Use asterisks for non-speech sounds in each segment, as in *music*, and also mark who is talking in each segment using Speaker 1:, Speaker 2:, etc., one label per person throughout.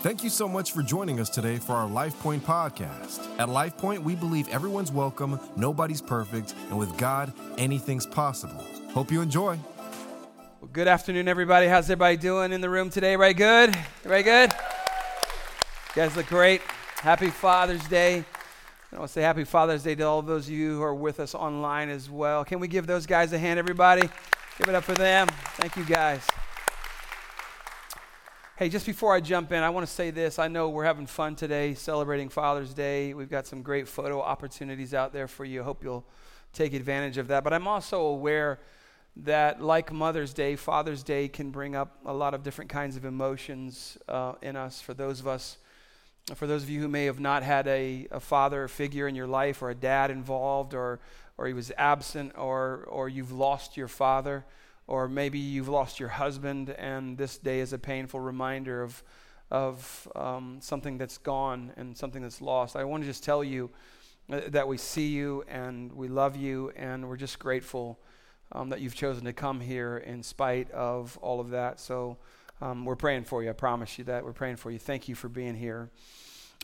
Speaker 1: Thank you so much for joining us today for our LifePoint podcast. At LifePoint, we believe everyone's welcome, nobody's perfect, and with God, anything's possible. Hope you enjoy.
Speaker 2: Well, good afternoon, everybody. How's everybody doing in the room today? Everybody good? Everybody good? You guys look great. Happy Father's Day. I want to say happy Father's Day to all those of you who are with us online as well. Can we give those guys a hand, everybody? Give it up for them. Thank you, guys. Hey, just before I jump in, I want to say this. I know we're having fun today celebrating Father's Day. We've got some great photo opportunities out there for you. I hope you'll take advantage of that. But I'm also aware that, like Mother's Day, Father's Day can bring up a lot of different kinds of emotions uh, in us. For those of us, for those of you who may have not had a, a father figure in your life or a dad involved or, or he was absent or, or you've lost your father or maybe you've lost your husband, and this day is a painful reminder of, of um, something that's gone and something that's lost. I want to just tell you uh, that we see you and we love you, and we're just grateful um, that you've chosen to come here in spite of all of that. So um, we're praying for you. I promise you that. We're praying for you. Thank you for being here.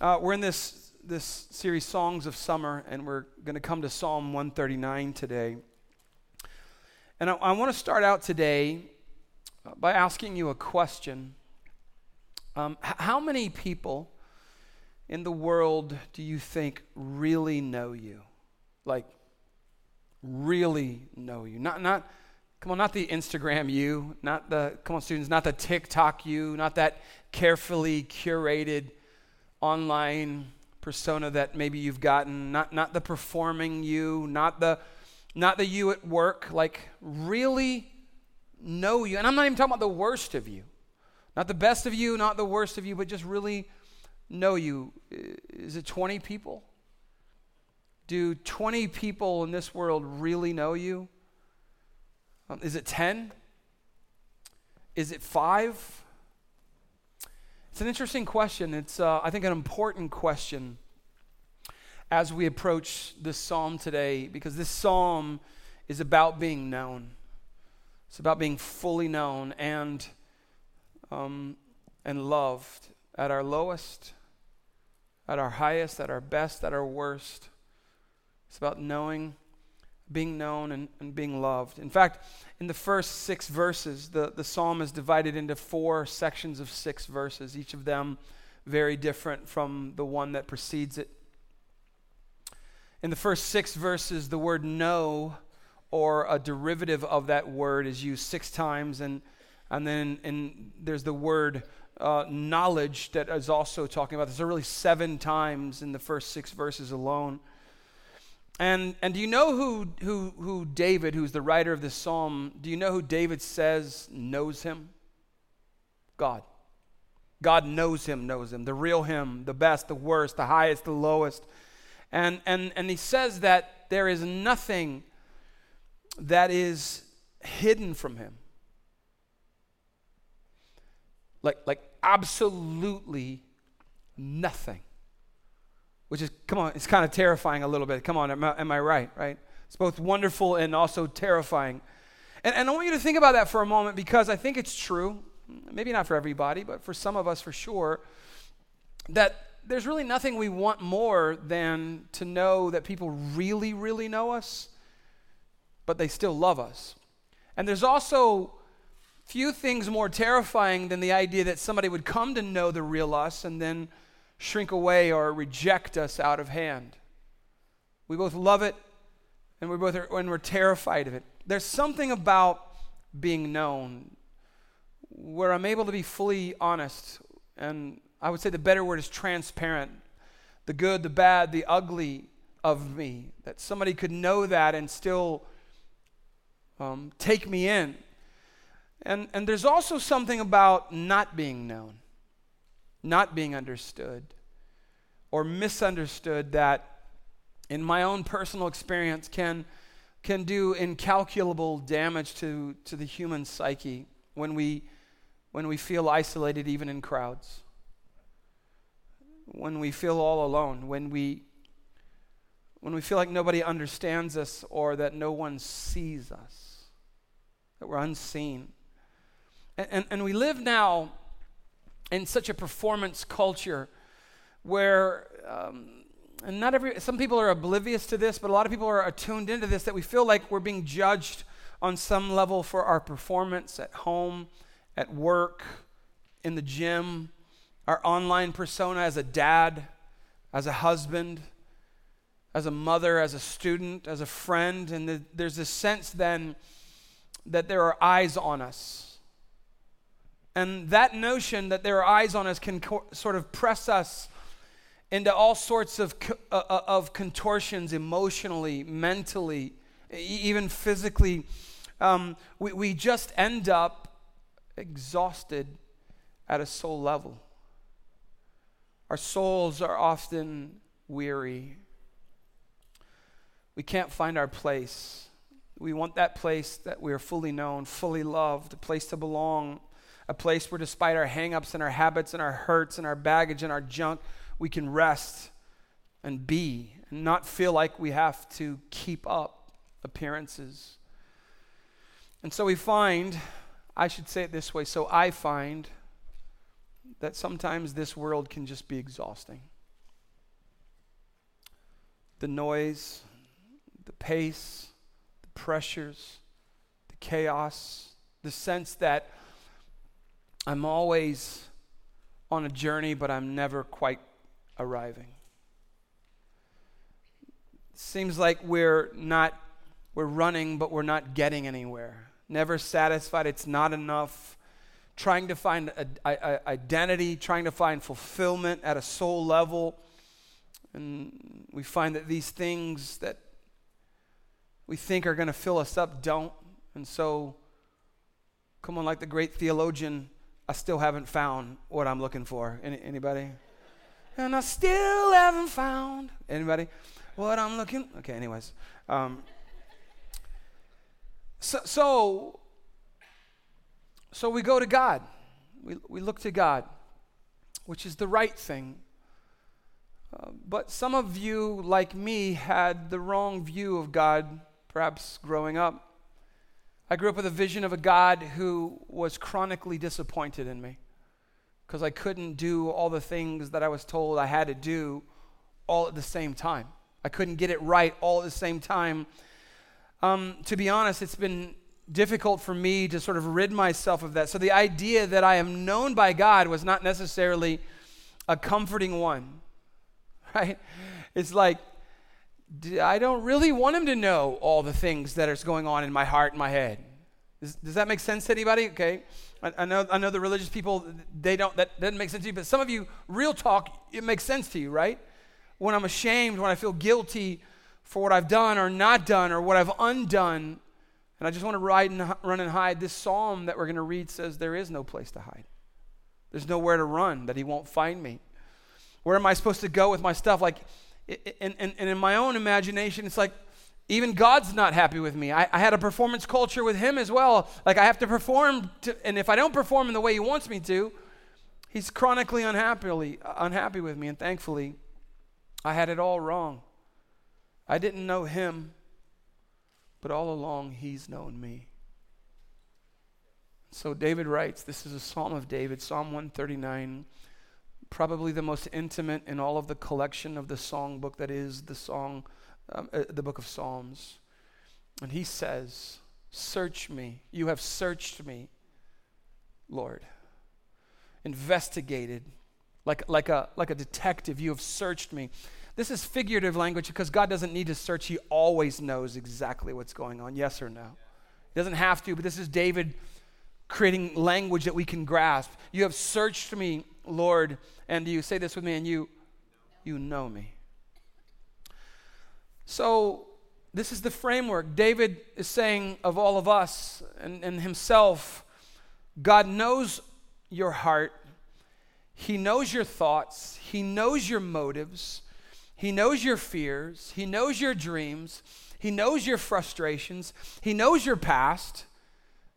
Speaker 2: Uh, we're in this, this series, Songs of Summer, and we're going to come to Psalm 139 today. And I, I want to start out today by asking you a question. Um, h- how many people in the world do you think really know you? Like, really know you? Not, not, come on, not the Instagram you, not the, come on, students, not the TikTok you, not that carefully curated online persona that maybe you've gotten, not, not the performing you, not the not the you at work, like really know you. And I'm not even talking about the worst of you, not the best of you, not the worst of you, but just really know you. Is it 20 people? Do 20 people in this world really know you? Um, is it 10? Is it five? It's an interesting question. It's, uh, I think, an important question as we approach this psalm today because this psalm is about being known. It's about being fully known and, um, and loved at our lowest, at our highest, at our best, at our worst. It's about knowing, being known, and, and being loved. In fact, in the first six verses, the, the psalm is divided into four sections of six verses, each of them very different from the one that precedes it. In the first six verses, the word know or a derivative of that word is used six times. And, and then in, there's the word uh, knowledge that is also talking about this. Are really seven times in the first six verses alone. And, and do you know who, who, who David, who's the writer of this psalm, do you know who David says knows him? God. God knows him, knows him. The real him, the best, the worst, the highest, the lowest. And, and, and he says that there is nothing that is hidden from him. Like, like absolutely nothing. Which is, come on, it's kind of terrifying a little bit. Come on, am I, am I right? Right? It's both wonderful and also terrifying. And, and I want you to think about that for a moment because I think it's true. Maybe not for everybody, but for some of us for sure. That there's really nothing we want more than to know that people really, really know us, but they still love us. And there's also few things more terrifying than the idea that somebody would come to know the real us and then shrink away or reject us out of hand. We both love it and we both are, and we're terrified of it. There's something about being known where I'm able to be fully honest and I would say the better word is transparent. The good, the bad, the ugly of me. That somebody could know that and still um, take me in. And, and there's also something about not being known, not being understood, or misunderstood that, in my own personal experience, can, can do incalculable damage to, to the human psyche when we, when we feel isolated, even in crowds when we feel all alone, when we when we feel like nobody understands us or that no one sees us, that we're unseen. And, and, and we live now in such a performance culture where, um, and not every, some people are oblivious to this, but a lot of people are attuned into this that we feel like we're being judged on some level for our performance at home, at work, in the gym, our online persona as a dad, as a husband, as a mother, as a student, as a friend. And the, there's this sense then that there are eyes on us. And that notion that there are eyes on us can co- sort of press us into all sorts of, co- uh, uh of contortions emotionally, mentally, even physically. Um, we, we just end up exhausted at a soul level. Our souls are often weary. We can't find our place. We want that place that we are fully known, fully loved, a place to belong, a place where, despite our hangups and our habits and our hurts and our baggage and our junk, we can rest and be and not feel like we have to keep up appearances. And so we find, I should say it this way, so I find that sometimes this world can just be exhausting. The noise, the pace, the pressures, the chaos, the sense that I'm always on a journey, but I'm never quite arriving. Seems like we're not, we're running, but we're not getting anywhere. Never satisfied, it's not enough. Trying to find a, a, identity, trying to find fulfillment at a soul level. And we find that these things that we think are going to fill us up don't. And so, come on, like the great theologian, I still haven't found what I'm looking for. Any, anybody? And I still haven't found anybody what I'm looking. Okay, anyways. Um, so, so, so we go to God. We, we look to God, which is the right thing. Uh, but some of you, like me, had the wrong view of God perhaps growing up. I grew up with a vision of a God who was chronically disappointed in me because I couldn't do all the things that I was told I had to do all at the same time. I couldn't get it right all at the same time. Um, to be honest, it's been difficult for me to sort of rid myself of that. So the idea that I am known by God was not necessarily a comforting one, *laughs* right? It's like, I don't really want him to know all the things that are going on in my heart and my head. Does, does that make sense to anybody? Okay. I, I, know, I know the religious people, they don't, that doesn't make sense to you, but some of you, real talk, it makes sense to you, right? When I'm ashamed, when I feel guilty for what I've done or not done or what I've undone, and I just want to ride and, run and hide, this psalm that we're going to read says there is no place to hide. There's nowhere to run that he won't find me. Where am I supposed to go with my stuff? Like, and, and, and in my own imagination, it's like even God's not happy with me. I, I, had a performance culture with Him as well. Like I have to perform, to, and if I don't perform in the way He wants me to, He's chronically unhappily unhappy with me. And thankfully, I had it all wrong. I didn't know Him, but all along He's known me. So David writes. This is a Psalm of David, Psalm 139 probably the most intimate in all of the collection of the song book that is the song, um, uh, the book of Psalms. And he says, Search me. You have searched me, Lord. Investigated. Like, like, a, like a detective, you have searched me. This is figurative language because God doesn't need to search. He always knows exactly what's going on, yes or no. He doesn't have to, but this is David creating language that we can grasp. You have searched me, Lord, and you say this with me, and you you know me. So this is the framework. David is saying of all of us and, and himself, God knows your heart. He knows your thoughts. He knows your motives. He knows your fears. He knows your dreams. He knows your frustrations. He knows your past,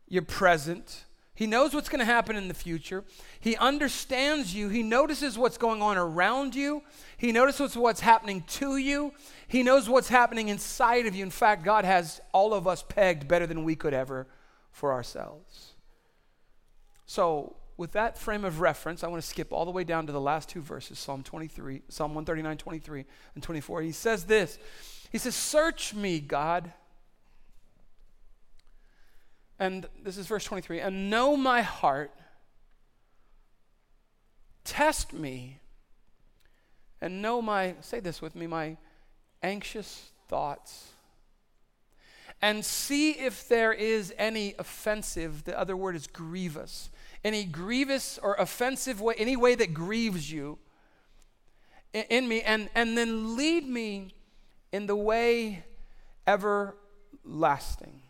Speaker 2: your present, he knows what's going to happen in the future. He understands you. He notices what's going on around you. He notices what's happening to you. He knows what's happening inside of you. In fact, God has all of us pegged better than we could ever for ourselves. So, with that frame of reference, I want to skip all the way down to the last two verses, Psalm 23, Psalm 139, 23, and 24. He says this He says, Search me, God. And this is verse 23 and know my heart, test me, and know my, say this with me, my anxious thoughts and see if there is any offensive, the other word is grievous, any grievous or offensive way, any way that grieves you in, in me, and, and then lead me in the way everlasting.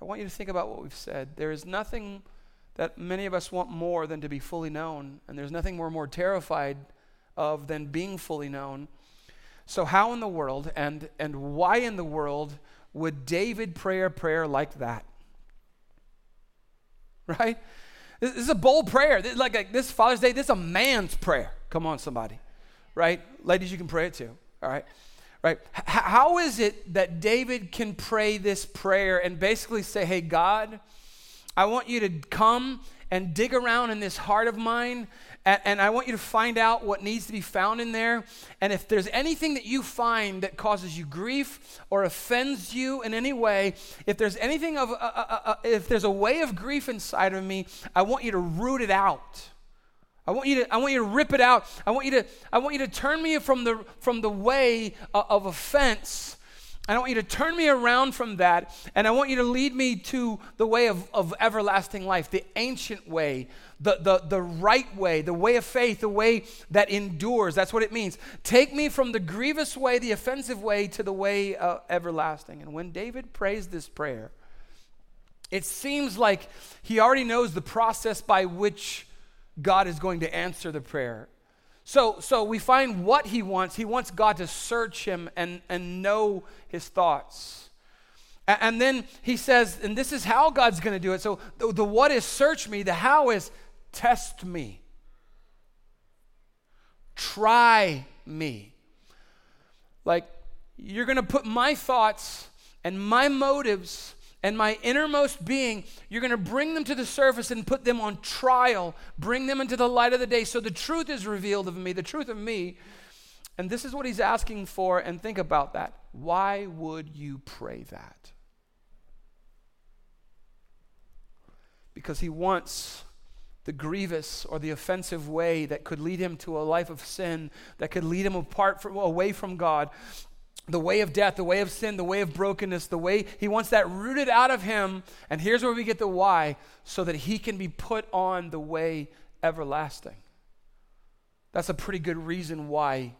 Speaker 2: I want you to think about what we've said. There is nothing that many of us want more than to be fully known, and there's nothing we're more terrified of than being fully known. So, how in the world and, and why in the world would David pray a prayer like that? *laughs* Right? This is a bold prayer. Like, like this Father's Day, this is a man's prayer. Come on, somebody. Right? Ladies, you can pray it too. All right? Right? H- how is it that David can pray this prayer and basically say, hey, God, I want you to come and dig around in this heart of mine and, and, I want you to find out what needs to be found in there. And if there's anything that you find that causes you grief or offends you in any way, if there's anything of, uh, uh, uh, if there's a way of grief inside of me, I want you to root it out. I want you to, I want you to rip it out. I want you to, I want you to turn me from the, from the way of offense I want you to turn me around from that, and I want you to lead me to the way of, of everlasting life, the ancient way, the, the, the right way, the way of faith, the way that endures. That's what it means. Take me from the grievous way, the offensive way, to the way uh, everlasting. And when David prays this prayer, it seems like he already knows the process by which God is going to answer the prayer. So, so we find what he wants. He wants God to search him and, and know his thoughts. And, then he says, and this is how God's going to do it. So the, the what is search me, the how is test me. Try me. Like, you're going to put my thoughts and my motives and my innermost being, you're going to bring them to the surface and put them on trial, bring them into the light of the day so the truth is revealed of me, the truth of me. And this is what he's asking for, and think about that. Why would you pray that? Because he wants the grievous or the offensive way that could lead him to a life of sin, that could lead him apart from away from God, the way of death, the way of sin, the way of brokenness, the way he wants that rooted out of him. And here's where we get the why so that he can be put on the way everlasting. That's a pretty good reason why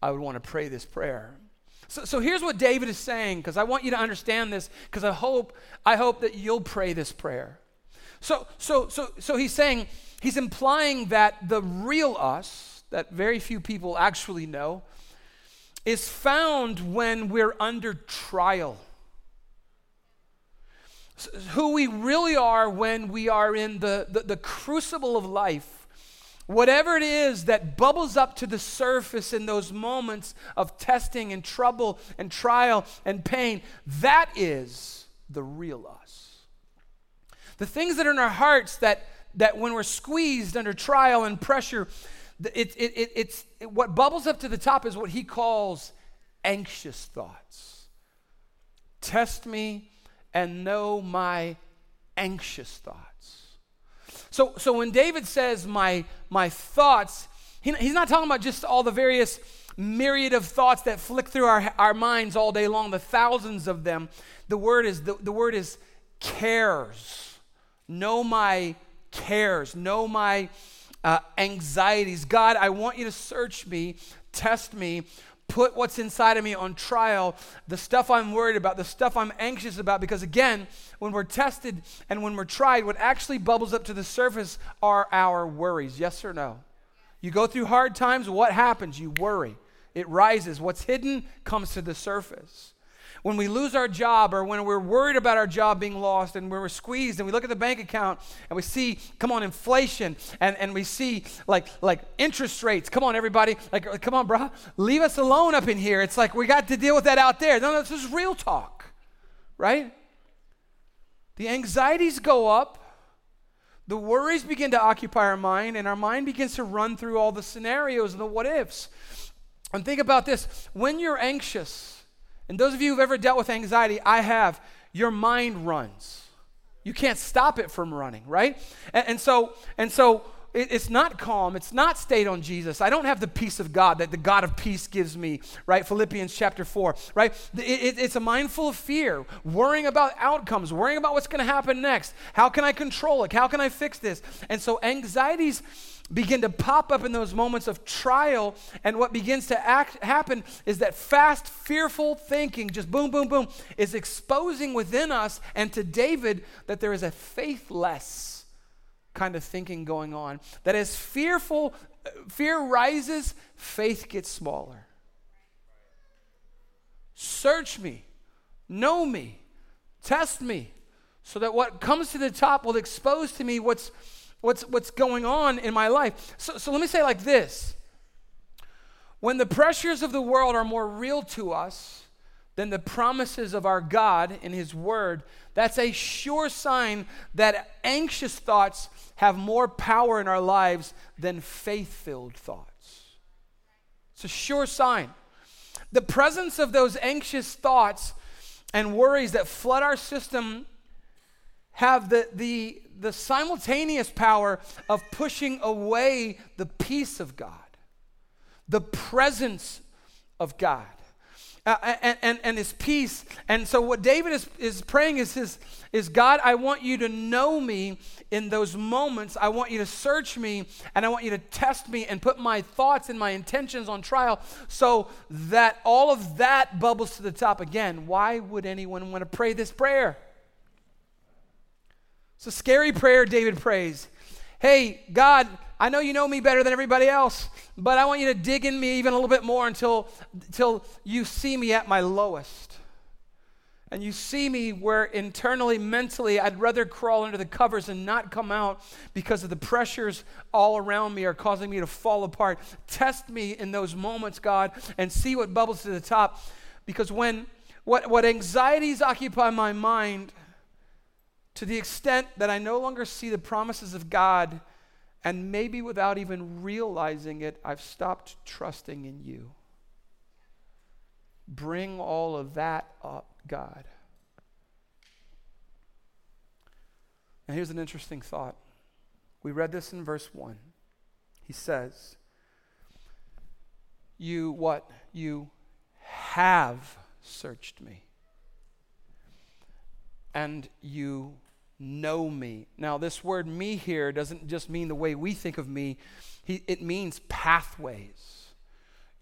Speaker 2: I would want to pray this prayer. So, so here's what David is saying, because I want you to understand this, because I hope, I hope that you'll pray this prayer. So, so, so, so he's saying, he's implying that the real us, that very few people actually know, is found when we're under trial. Who we really are when we are in the, the, the, crucible of life, whatever it is that bubbles up to the surface in those moments of testing and trouble and trial and pain, that is the real us. The things that are in our hearts that, that when we're squeezed under trial and pressure, it, it, it, it's, what bubbles up to the top is what he calls anxious thoughts. Test me and know my anxious thoughts. So, so when David says my, my thoughts, he, he's not talking about just all the various myriad of thoughts that flick through our, our minds all day long, the thousands of them. The word is, the, the word is cares. Know my cares. Know my uh, anxieties. God, I want you to search me, test me, put what's inside of me on trial, the stuff I'm worried about, the stuff I'm anxious about. Because again, when we're tested and when we're tried, what actually bubbles up to the surface are our worries. Yes or no? You go through hard times, what happens? You worry. It rises. What's hidden comes to the surface when we lose our job or when we're worried about our job being lost and we're squeezed and we look at the bank account and we see, come on, inflation and, and we see like, like interest rates. Come on, everybody. Like, come on, bro. Leave us alone up in here. It's like we got to deal with that out there. No, no, this is real talk, right? The anxieties go up, the worries begin to occupy our mind, and our mind begins to run through all the scenarios and the what ifs. And think about this when you're anxious, and those of you who've ever dealt with anxiety, I have, your mind runs. You can't stop it from running, right? And, and so, and so it, it's not calm. It's not stayed on Jesus. I don't have the peace of God that the God of peace gives me, right? Philippians chapter 4, right? It, it, it's a mind full of fear, worrying about outcomes, worrying about what's going to happen next. How can I control it? How can I fix this? And so anxieties begin to pop up in those moments of trial and what begins to act, happen is that fast fearful thinking just boom boom boom is exposing within us and to david that there is a faithless kind of thinking going on. That as fearful, fear rises, faith gets smaller. Search me, know me, test me, so that what comes to the top will expose to me what's, what's, what's going on in my life. So, so let me say like this when the pressures of the world are more real to us, than the promises of our God in His Word, that's a sure sign that anxious thoughts have more power in our lives than faith filled thoughts. It's a sure sign. The presence of those anxious thoughts and worries that flood our system have the, the, the simultaneous power of pushing away the peace of God, the presence of God uh, and, and, and his peace. And so, what David is, is praying is, his, is God, I want you to know me in those moments. I want you to search me and I want you to test me and put my thoughts and my intentions on trial so that all of that bubbles to the top again. Why would anyone want to pray this prayer? It's a scary prayer David prays. Hey, God, I know you know me better than everybody else, but I want you to dig in me even a little bit more until, until you see me at my lowest. And you see me where internally, mentally, I'd rather crawl under the covers and not come out because of the pressures all around me are causing me to fall apart. Test me in those moments, God, and see what bubbles to the top. Because when what, what anxieties occupy my mind, to the extent that I no longer see the promises of God and maybe without even realizing it, I've stopped trusting in you. Bring all of that up, God. And here's an interesting thought. We read this in verse 1. He says, You what? You have searched me. And you know me. Now, this word me here doesn't just mean the way we think of me, he, it means pathways.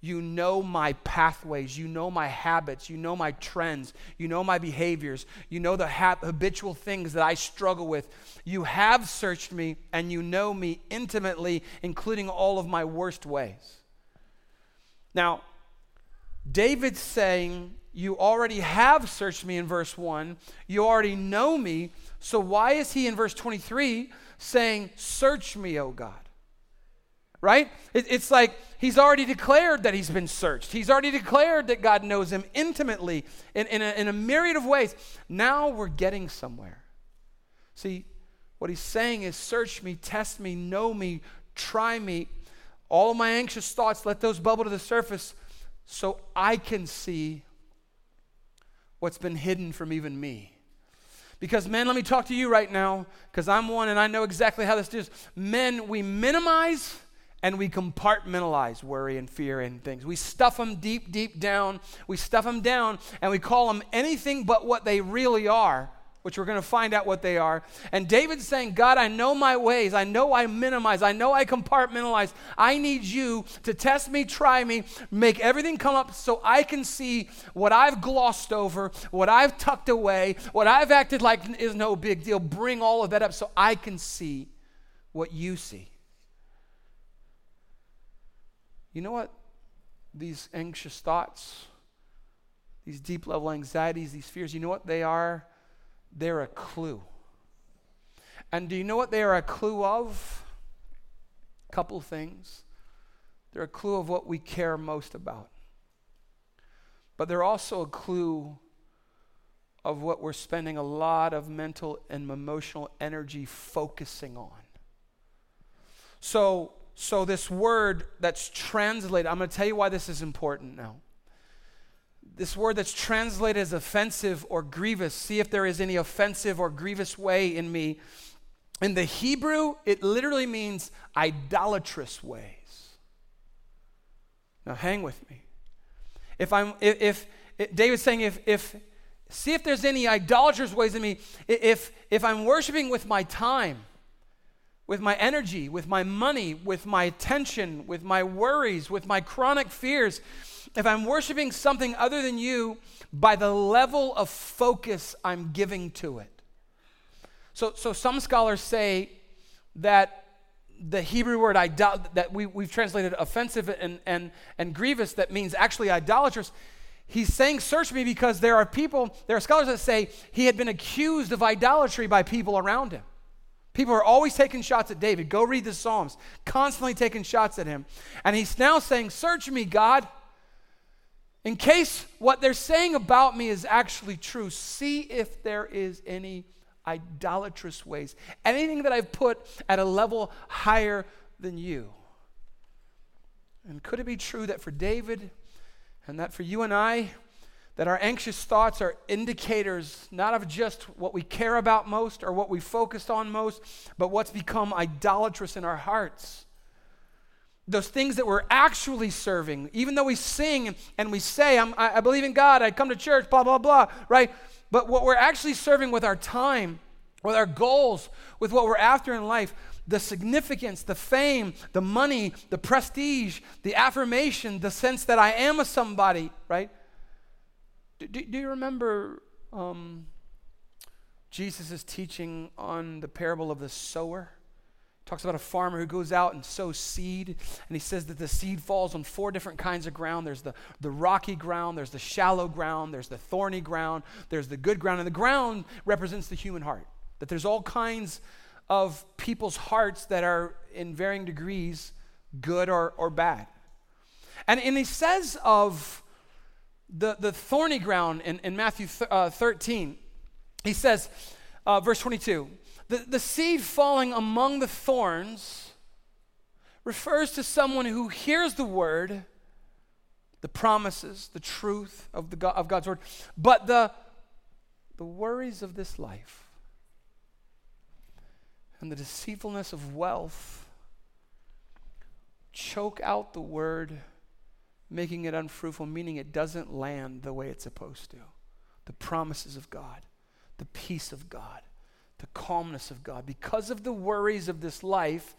Speaker 2: You know my pathways. You know my habits. You know my trends. You know my behaviors. You know the ha- habitual things that I struggle with. You have searched me and you know me intimately, including all of my worst ways. Now, David's saying, You already have searched me in verse 1. You already know me. So, why is he in verse 23 saying, Search me, O God? Right? It, it's like he's already declared that he's been searched. He's already declared that God knows him intimately in, in, a, in a myriad of ways. Now we're getting somewhere. See, what he's saying is, Search me, test me, know me, try me. All my anxious thoughts, let those bubble to the surface so I can see what's been hidden from even me. Because, men, let me talk to you right now, because I'm one and I know exactly how this is. Men, we minimize and we compartmentalize worry and fear and things. We stuff them deep, deep down. We stuff them down and we call them anything but what they really are which we're going to find out what they are. And David's saying, God, I know my ways. I know I minimize. I know I compartmentalize. I need you to test me, try me, make everything come up so I can see what I've glossed over, what I've tucked away, what I've acted like is no big deal. Bring all of that up so I can see what you see. You know what? These anxious thoughts, these deep level anxieties, these fears, you know what they are? They're a clue. And do you know what they are a clue of? A couple things. They're a clue of what we care most about. But they're also a clue of what we're spending a lot of mental and emotional energy focusing on. So, so this word that's translated, I'm going to tell you why this is important now. This word that's translated as offensive or grievous, see if there is any offensive or grievous way in me. In the Hebrew, it literally means idolatrous ways. Now, hang with me. If I'm, if, if, David's saying, if, if, see if there's any idolatrous ways in me. If, if I'm worshiping with my time, with my energy, with my money, with my attention, with my worries, with my chronic fears, if I'm worshiping something other than you by the level of focus I'm giving to it. So, so some scholars say that the Hebrew word idol- that we, we've translated offensive and, and, and grievous, that means actually idolatrous, he's saying, Search me because there are people, there are scholars that say he had been accused of idolatry by people around him. People are always taking shots at David. Go read the Psalms, constantly taking shots at him. And he's now saying, Search me, God. In case what they're saying about me is actually true, see if there is any idolatrous ways, anything that I've put at a level higher than you. And could it be true that for David, and that for you and I, that our anxious thoughts are indicators not of just what we care about most or what we focused on most, but what's become idolatrous in our hearts. Those things that we're actually serving, even though we sing and we say, I, I believe in God, I come to church, blah, blah, blah, right? But what we're actually serving with our time, with our goals, with what we're after in life, the significance, the fame, the money, the prestige, the affirmation, the sense that I am a somebody, right? Do, do, do you remember um, Jesus' teaching on the parable of the sower? Talks about a farmer who goes out and sows seed and he says that the seed falls on four different kinds of ground there's the, the rocky ground there's the shallow ground there's the thorny ground there's the good ground and the ground represents the human heart that there's all kinds of people's hearts that are in varying degrees good or, or bad. And, and he says of the, the thorny ground in, in Matthew th- uh, 13, he says, uh, verse 22, the, the seed falling among the thorns refers to someone who hears the word, the promises, the truth of, the, of God's word, but the, the worries of this life and the deceitfulness of wealth choke out the word, making it unfruitful, meaning it doesn't land the way it's supposed to. The promises of God, the peace of God, the calmness of God, because of the worries of this life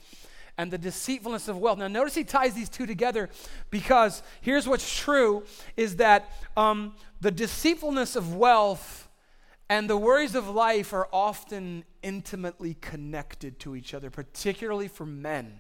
Speaker 2: and the deceitfulness of wealth. Now, notice he ties these two together because here's what's true is that um, the deceitfulness of wealth and the worries of life are often intimately connected to each other, particularly for men.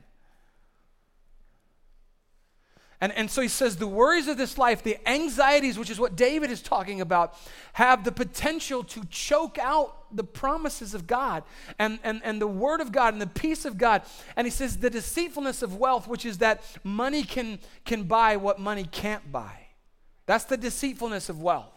Speaker 2: And, and so he says the worries of this life, the anxieties, which is what David is talking about, have the potential to choke out the promises of God and, and, and the word of God and the peace of God. And he says the deceitfulness of wealth, which is that money can, can buy what money can't buy. That's the deceitfulness of wealth.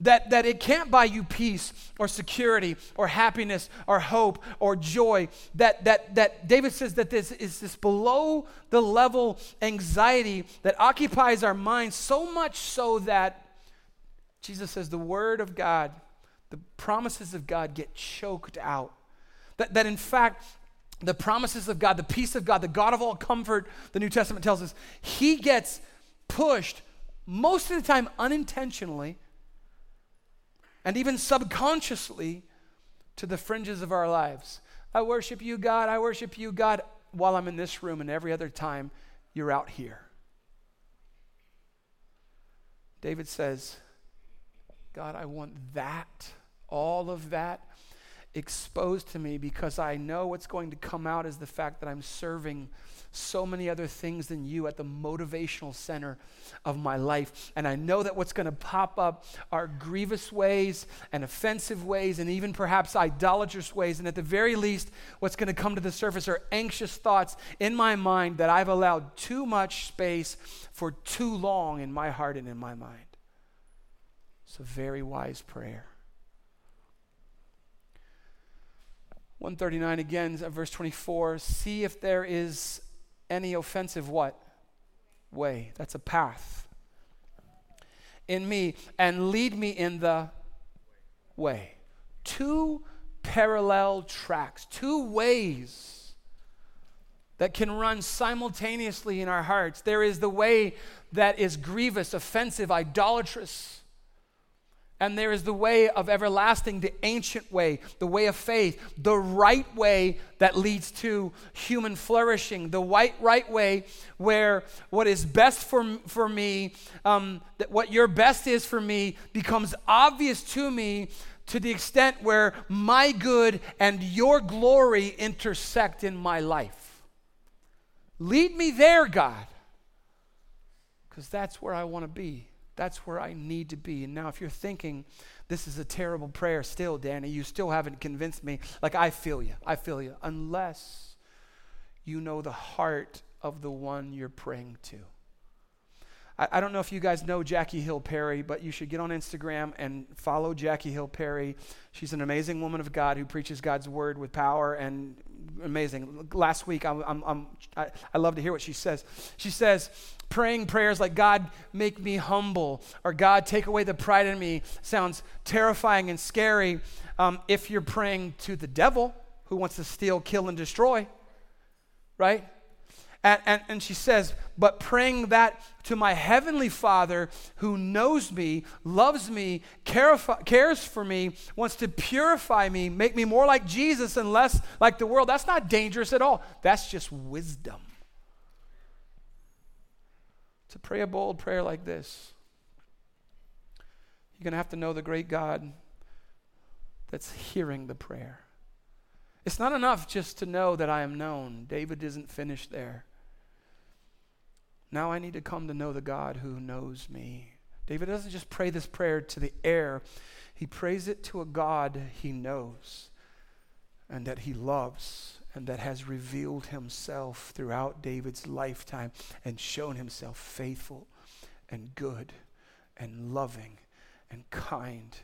Speaker 2: That, that it can't buy you peace or security or happiness or hope or joy. That, that, that David says that this is this below the level anxiety that occupies our minds so much so that Jesus says the word of God, the promises of God get choked out. That, that in fact, the promises of God, the peace of God, the God of all comfort, the New Testament tells us, he gets pushed most of the time unintentionally and even subconsciously to the fringes of our lives. I worship you, God. I worship you, God, while I'm in this room, and every other time you're out here. David says, God, I want that, all of that exposed to me because I know what's going to come out is the fact that I'm serving so many other things than you at the motivational center of my life. And I know that what's going to pop up are grievous ways and offensive ways and even perhaps idolatrous ways. And at the very least, what's going to come to the surface are anxious thoughts in my mind that I've allowed too much space for too long in my heart and in my mind. It's a very wise prayer. 139 again, verse 24. See if there is any offensive what? Way. That's a path. In me, and lead me in the way. Two parallel tracks, two ways that can run simultaneously in our hearts. There is the way that is grievous, offensive, idolatrous. And there is the way of everlasting, the ancient way, the way of faith, the right way that leads to human flourishing, the right, right way where what is best for, for me, um, that what your best is for me, becomes obvious to me to the extent where my good and your glory intersect in my life. Lead me there, God, because that's where I want to be. That's where I need to be. And now, if you're thinking, this is a terrible prayer still, Danny, you still haven't convinced me. Like, I feel you. I feel you. Unless you know the heart of the one you're praying to. I, I don't know if you guys know Jackie Hill Perry, but you should get on Instagram and follow Jackie Hill Perry. She's an amazing woman of God who preaches God's word with power and amazing. Last week, I'm, I'm, I'm, I, I love to hear what she says. She says, praying prayers like, God, make me humble, or God, take away the pride in me, sounds terrifying and scary um, if you're praying to the devil who wants to steal, kill, and destroy, right? And, and, and, she says, but praying that to my heavenly Father who knows me, loves me, care, cares for me, wants to purify me, make me more like Jesus and less like the world. That's not dangerous at all. That's just wisdom. To pray a bold prayer like this, you're going to have to know the great God that's hearing the prayer. It's not enough just to know that I am known. David isn't finished there. Now I need to come to know the God who knows me. David doesn't just pray this prayer to the air, he prays it to a God he knows and that he loves and that has revealed himself throughout David's lifetime and shown himself faithful and good and loving and kind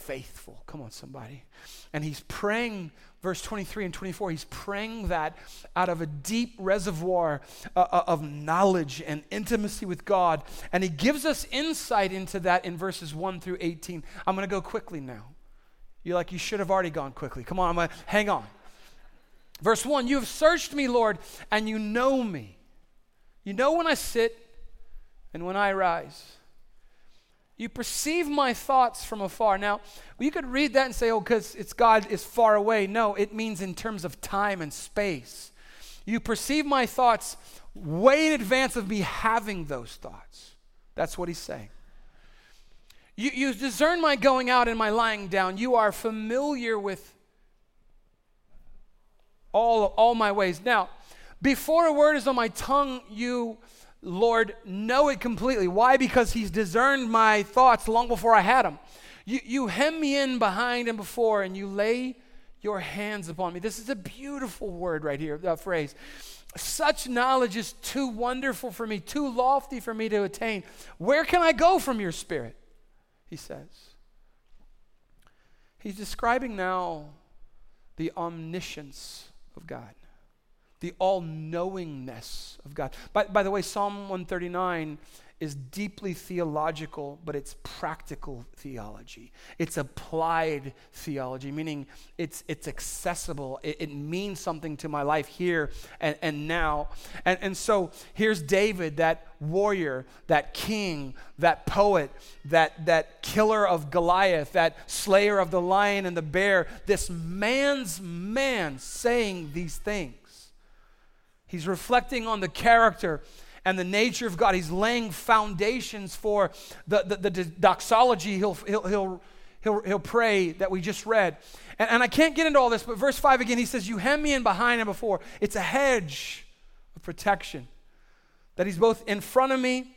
Speaker 2: faithful. Come on, somebody. And he's praying verse 23 and 24, he's praying that out of a deep reservoir uh, uh, of knowledge and intimacy with God. And he gives us insight into that in verses 1 through 18. I'm going to go quickly now. You're like, you should have already gone quickly. Come on, I'm going to hang on. Verse 1 You have searched me, Lord, and you know me. You know when I sit and when I rise. You perceive my thoughts from afar. Now, you could read that and say, oh, because it's God is far away. No, it means in terms of time and space. You perceive my thoughts way in advance of me having those thoughts. That's what he's saying. You, you discern my going out and my lying down. You are familiar with all, all my ways. Now, before a word is on my tongue, you Lord, know it completely. Why? Because He's discerned my thoughts long before I had them. You, you hem me in behind and before, and you lay your hands upon me. This is a beautiful word right here, that phrase. Such knowledge is too wonderful for me, too lofty for me to attain. Where can I go from your spirit? He says. He's describing now the omniscience of God the all knowingness of God. By, by the way, Psalm 139 is deeply theological, but it's practical theology. It's applied theology, meaning it's, it's accessible. It, it means something to my life here and, and now. And, and so here's David, that warrior, that king, that poet, that, that killer of Goliath, that slayer of the lion and the bear, this man's man saying these things. He's reflecting on the character and the nature of God. He's laying foundations for the, the, the doxology he'll, he'll, he'll, he'll, he'll pray that we just read. And, and I can't get into all this, but verse 5 again, he says, You hem me in behind and before. It's a hedge of protection. That he's both in front of me,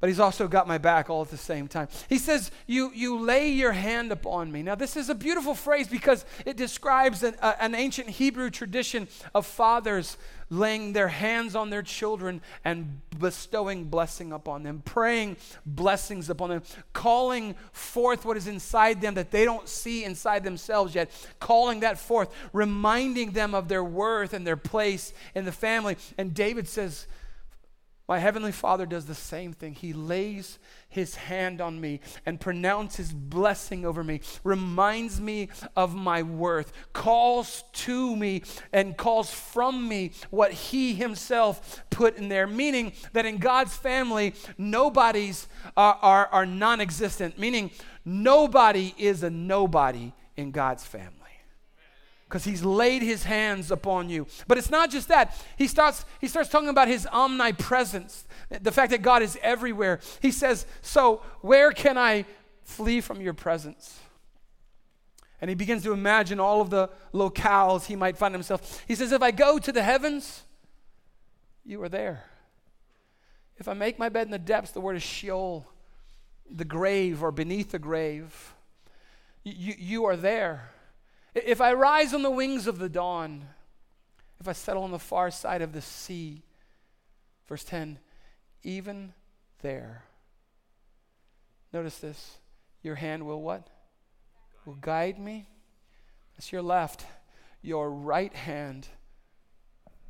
Speaker 2: but he's also got my back all at the same time. He says, You, you lay your hand upon me. Now, this is a beautiful phrase because it describes an, uh, an ancient Hebrew tradition of fathers laying their hands on their children and bestowing blessing upon them, praying blessings upon them, calling forth what is inside them that they don't see inside themselves yet, calling that forth, reminding them of their worth and their place in the family. And David says, my Heavenly Father does the same thing. He lays His hand on me and pronounces blessing over me, reminds me of my worth, calls to me and calls from me what He Himself put in there. Meaning that in God's family, nobodies are, are, are non existent, meaning nobody is a nobody in God's family because he's laid his hands upon you. But it's not just that. He starts, he starts talking about his omnipresence, the fact that God is everywhere. He says, So, where can I flee from your presence? And he begins to imagine all of the locales he might find himself. He says, If I go to the heavens, you are there. If I make my bed in the depths, the word is Sheol, the grave or beneath the grave, you, you are there. If I rise on the wings of the dawn, if I settle on the far side of the sea, verse 10, even there, notice this, your hand will what? Will guide me. That's your left. Your right hand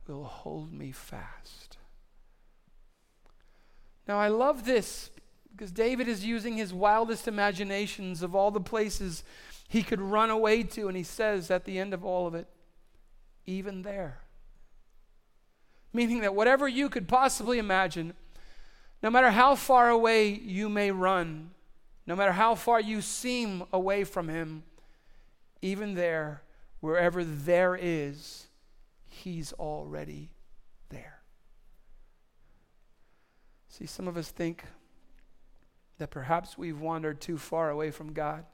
Speaker 2: will hold me fast. Now, I love this because David is using his wildest imaginations of all the places he could run away to. And he says at the end of all of it, even there. Meaning that whatever you could possibly imagine, no matter how far away you may run, no matter how far you seem away from him, even there, wherever there is, he's already there. See, some of us think that perhaps we've wandered too far away from God.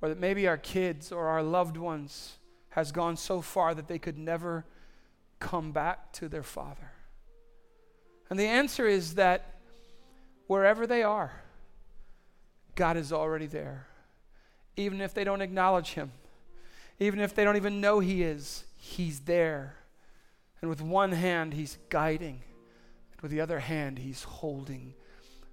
Speaker 2: Or that maybe our kids or our loved ones has gone so far that they could never come back to their father. And the answer is that wherever they are, God is already there. Even if they don't acknowledge him, even if they don't even know he is, he's there. And with one hand, he's guiding, and with the other hand, he's holding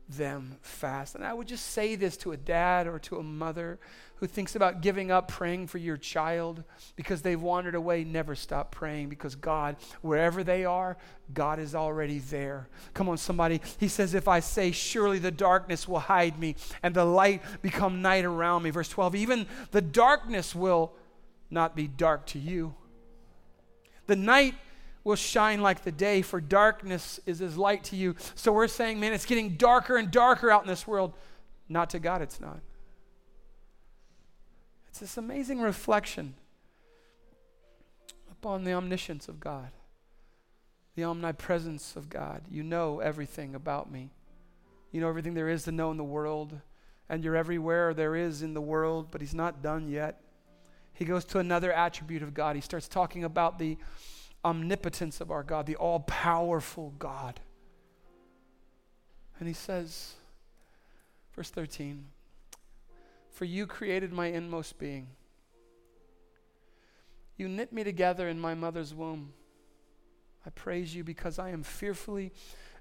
Speaker 2: them fast. And I would just say this to a dad or to a mother who thinks about giving up praying for your child because they've wandered away, never stop praying because God, wherever they are, God is already there. Come on, somebody. He says, If I say, Surely the darkness will hide me and the light become night around me. Verse 12, even the darkness will not be dark to you. The night will shine like the day, for darkness is as light to you. So we're saying, man, it's getting darker and darker out in this world. Not to God, it's not. It's this amazing reflection upon the omniscience of God, the omnipresence of God. You know everything about me, you know everything there is to know in the world, and you're everywhere there is in the world, but He's not done yet. He goes to another attribute of God. He starts talking about the omnipotence of our God, the all powerful God. And he says, verse 13, For you created my inmost being. You knit me together in my mother's womb. I praise you because I am fearfully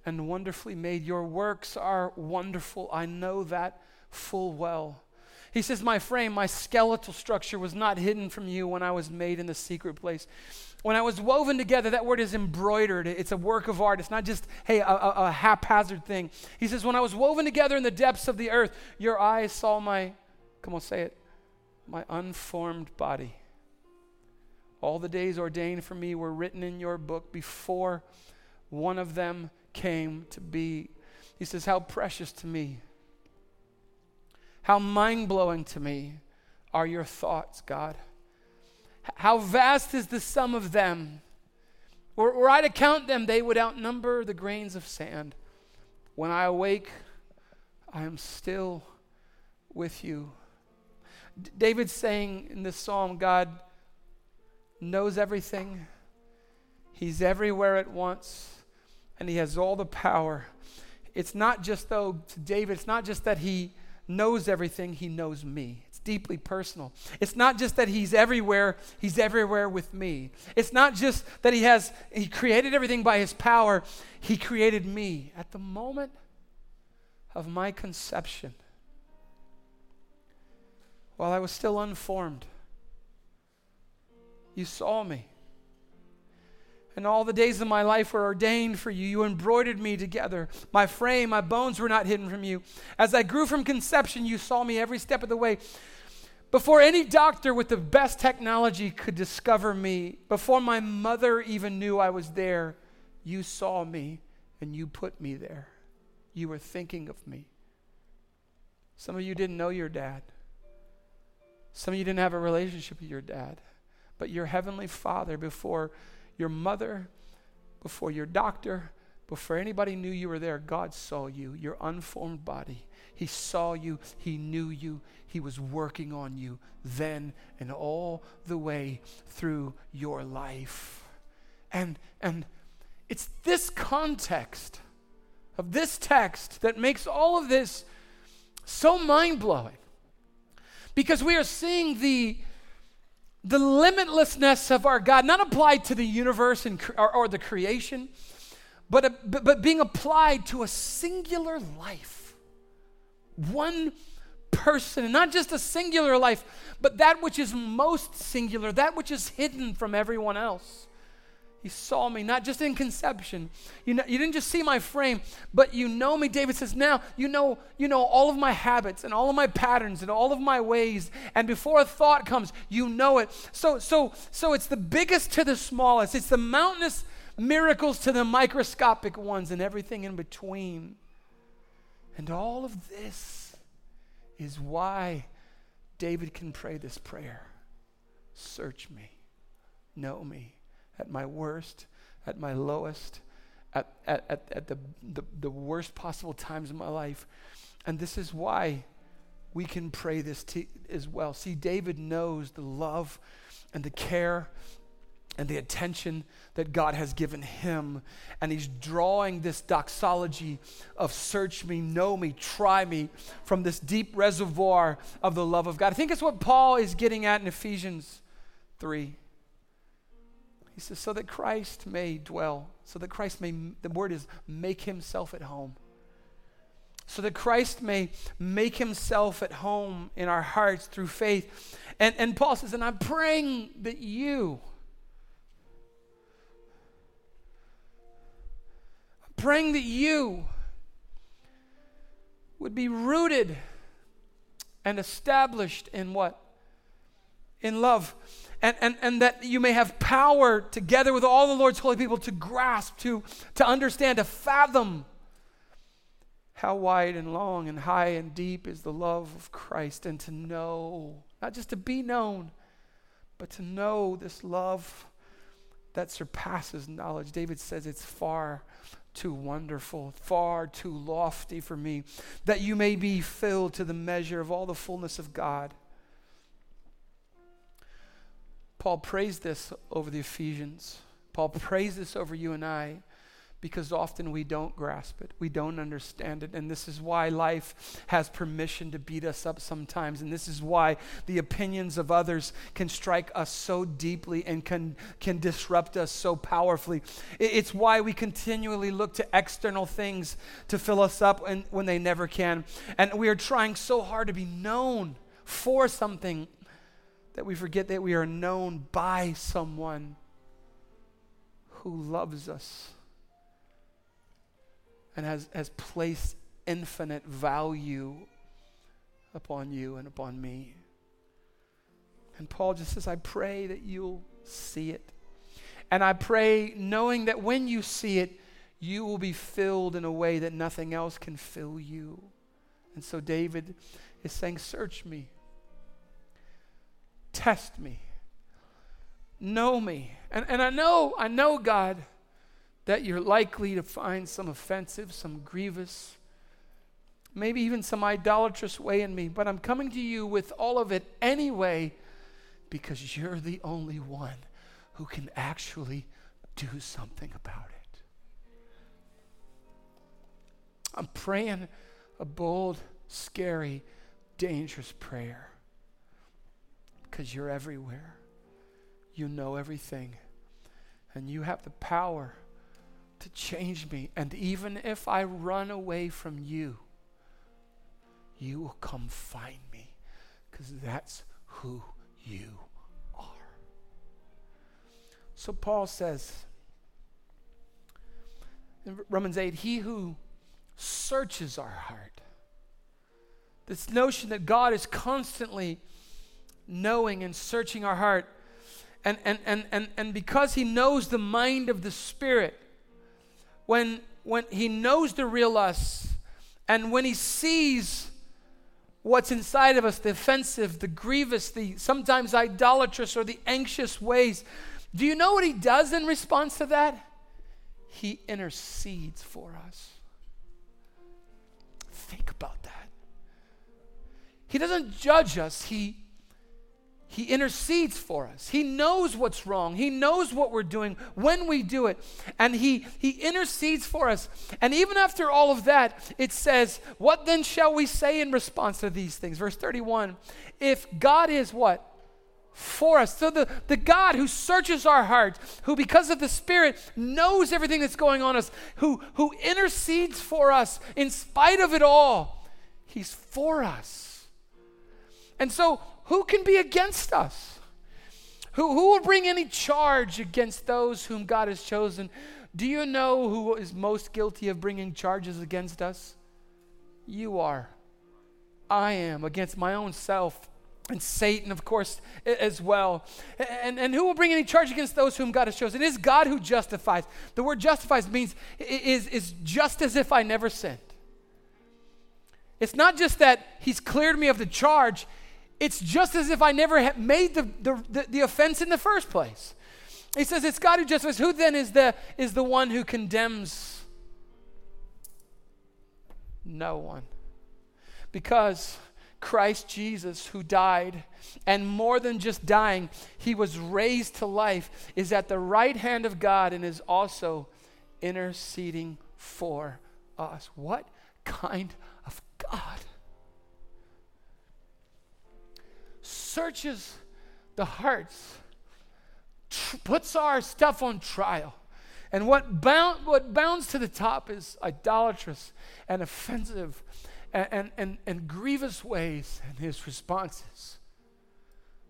Speaker 2: and wonderfully made. Your works are wonderful. I know that full well. He says, My frame, my skeletal structure was not hidden from you when I was made in the secret place. When I was woven together, that word is embroidered. It's a work of art. It's not just, hey, a, a, a haphazard thing. He says, When I was woven together in the depths of the earth, your eyes saw my, come on, say it, my unformed body. All the days ordained for me were written in your book before one of them came to be. He says, How precious to me how mind blowing to me are your thoughts, God. How vast is the sum of them. Were, were I to count them, they would outnumber the grains of sand. When I awake, I am still with you. D- David's saying in this psalm, God knows everything, He's everywhere at once, and he has all the power. It's not just, though, to David, it's not just that he knows everything, he knows me. It's deeply personal. It's not just that he's everywhere, he's everywhere with me. It's not just that he has, he created everything by his power, he created me. At the moment of my conception, while I was still unformed, you saw me. And all the days of my life were ordained for you. You embroidered me together. My frame, my bones were not hidden from you. As I grew from conception, you saw me every step of the way. Before any doctor with the best technology could discover me, before my mother even knew I was there, you saw me and you put me there. You were thinking of me. Some of you didn't know your dad. Some of you didn't have a relationship with your dad. But your heavenly father, before your mother, before your doctor, before anybody knew you were there, God saw you, your unformed body. He saw you, He knew you, He was working on you then and all the way through your life. And, and it's this context of this text that makes all of this so mind blowing because we are seeing the the limitlessness of our God, not applied to the universe and, or, or the creation, but, a, but, but being applied to a singular life. One person, and not just a singular life, but that which is most singular, that which is hidden from everyone else. He saw me, not just in conception. You, know, you didn't just see my frame, but you know me. David says, now you know, you know all of my habits and all of my patterns and all of my ways. And before a thought comes, you know it. So, so, so it's the biggest to the smallest. It's the mountainous miracles to the microscopic ones and everything in between. And all of this is why David can pray this prayer Search me, know me at my worst, at my lowest, at, at, at, at the, the, the worst possible times in my life. And this is why we can pray this t- as well. See, David knows the love and the care and the attention that God has given him. And he's drawing this doxology of search me, know me, try me from this deep reservoir of the love of God. I think it's what Paul is getting at in Ephesians 3. He says, so that Christ may dwell, so that Christ may, the word is make himself at home. So that Christ may make himself at home in our hearts through faith. And, and Paul says, and I'm praying that you, I'm praying that you would be rooted and established in what? In love and, and, and that you may have power together with all the Lord's holy people to grasp, to, to understand, to fathom how wide and long and high and deep is the love of Christ, and to know, not just to be known, but to know this love that surpasses knowledge. David says it's far too wonderful, far too lofty for me, that you may be filled to the measure of all the fullness of God. Paul prays this over the Ephesians. Paul prays this over you and I because often we don't grasp it, we don't understand it. And this is why life has permission to beat us up sometimes. And this is why the opinions of others can strike us so deeply and can, can disrupt us so powerfully. It's why we continually look to external things to fill us up when, when they never can. And we are trying so hard to be known for something that we forget that we are known by someone who loves us and has, has placed infinite value upon you and upon me. And Paul just says, I pray that you'll see it. And I pray knowing that when you see it, you will be filled in a way that nothing else can fill you. And so David is saying, Search me, test me, know me. And, and I know, I know, God, that you're likely to find some offensive, some grievous, maybe even some idolatrous way in me, but I'm coming to you with all of it anyway because you're the only one who can actually do something about it. I'm praying a bold, scary, dangerous prayer because you're everywhere. You know everything. And you have the power to change me. And even if I run away from you, you will come find me because that's who you are. So Paul says in Romans 8, He who searches our heart. This notion that God is constantly knowing and searching our heart. And, and, and, and, and because He knows the mind of the Spirit, when, when He knows the real us, and when He sees what's inside of us the offensive, the grievous, the sometimes idolatrous, or the anxious ways do you know what He does in response to that? He intercedes for us. Think about that. He doesn't judge us, He he intercedes for us. He knows what's wrong. He knows what we're doing when we do it. And he, he intercedes for us. And even after all of that, it says, What then shall we say in response to these things? Verse 31 If God is what? For us. So the, the God who searches our hearts, who because of the Spirit knows everything that's going on us, who, who intercedes for us in spite of it all, He's for us. And so who can be against us? Who, who will bring any charge against those whom God has chosen? Do you know who is most guilty of bringing charges against us? You are. I am against my own self and Satan, of course, as well. And, and who will bring any charge against those whom God has chosen? It is God who justifies. The word justifies means is, is just as if I never sinned. It's not just that he's cleared me of the charge, it's just as if I never made the, the, the, offense in the first place. He says, It's God who justifies. Who then is the, is the one who condemns? No one. Because Christ Jesus, who died, and more than just dying, he was raised to life, is at the right hand of God and is also interceding for us. What kind of God? Searches the hearts, tr- puts our stuff on trial. And what, bound, what bounds to the top is idolatrous and offensive and, and, and, and grievous ways. And his response is,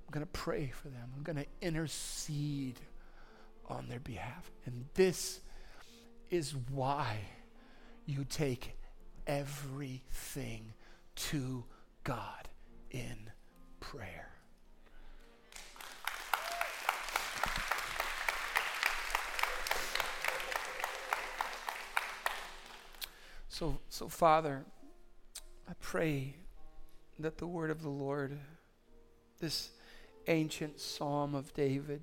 Speaker 2: I'm going to pray for them. I'm going to intercede on their behalf. And this is why you take everything to God in prayer. So, so Father, I pray that the word of the Lord, this ancient psalm of David,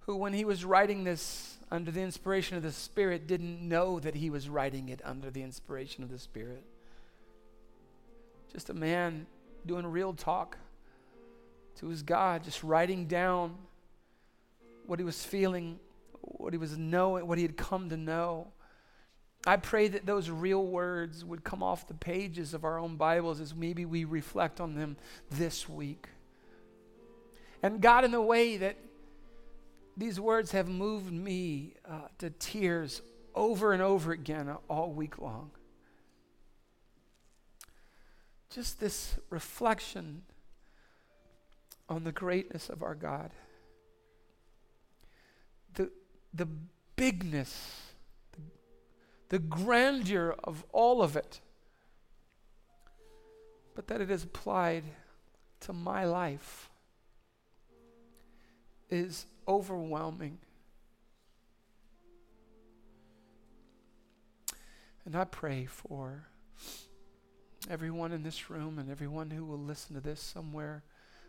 Speaker 2: who, when he was writing this under the inspiration of the Spirit, didn't know that he was writing it under the inspiration of the Spirit. Just a man doing real talk to his God, just writing down what he was feeling, what he was knowing, what he had come to know. I pray that those real words would come off the pages of our own Bibles as maybe we reflect on them this week. And God, in the way that these words have moved me uh, to tears over and over again all week long. Just this reflection on the greatness of our God, the, the bigness the grandeur of all of it, but that it is applied to my life is overwhelming. And I pray for everyone in this room and everyone who will listen to this somewhere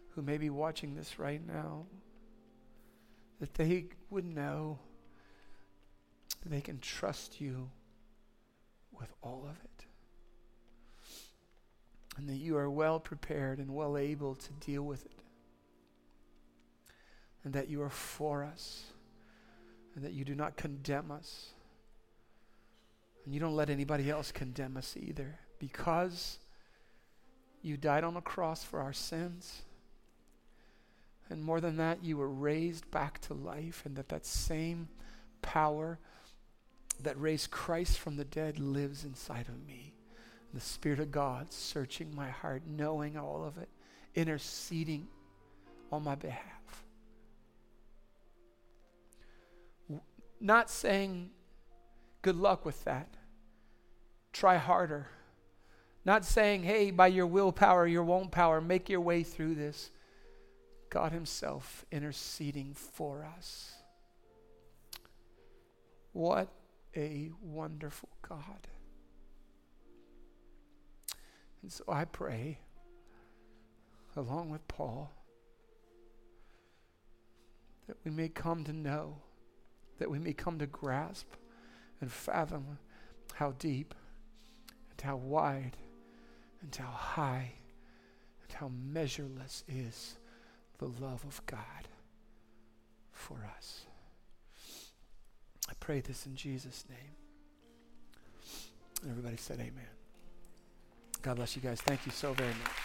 Speaker 2: who may be watching this right now that they would know that they can trust you with all of it. And that you are well prepared and well able to deal with it. And that you are for us. And that you do not condemn us. And you don't let anybody else condemn us either. Because you died on a cross for our sins. And more than that, you were raised back to life, and that that same power that raised Christ from the dead lives inside of me. The Spirit of God searching my heart, knowing all of it, interceding on my behalf. Not saying, good luck with that. Try harder. Not saying, hey, by your willpower, your won't power, make your way through this. God Himself interceding for us. What a wonderful God. And so I pray, along with Paul, that we may come to know, that we may come to grasp and fathom how deep and how wide and how high and how measureless is the love of God for us. I pray this in Jesus' name. And everybody said, Amen. God bless you guys. Thank you so very much.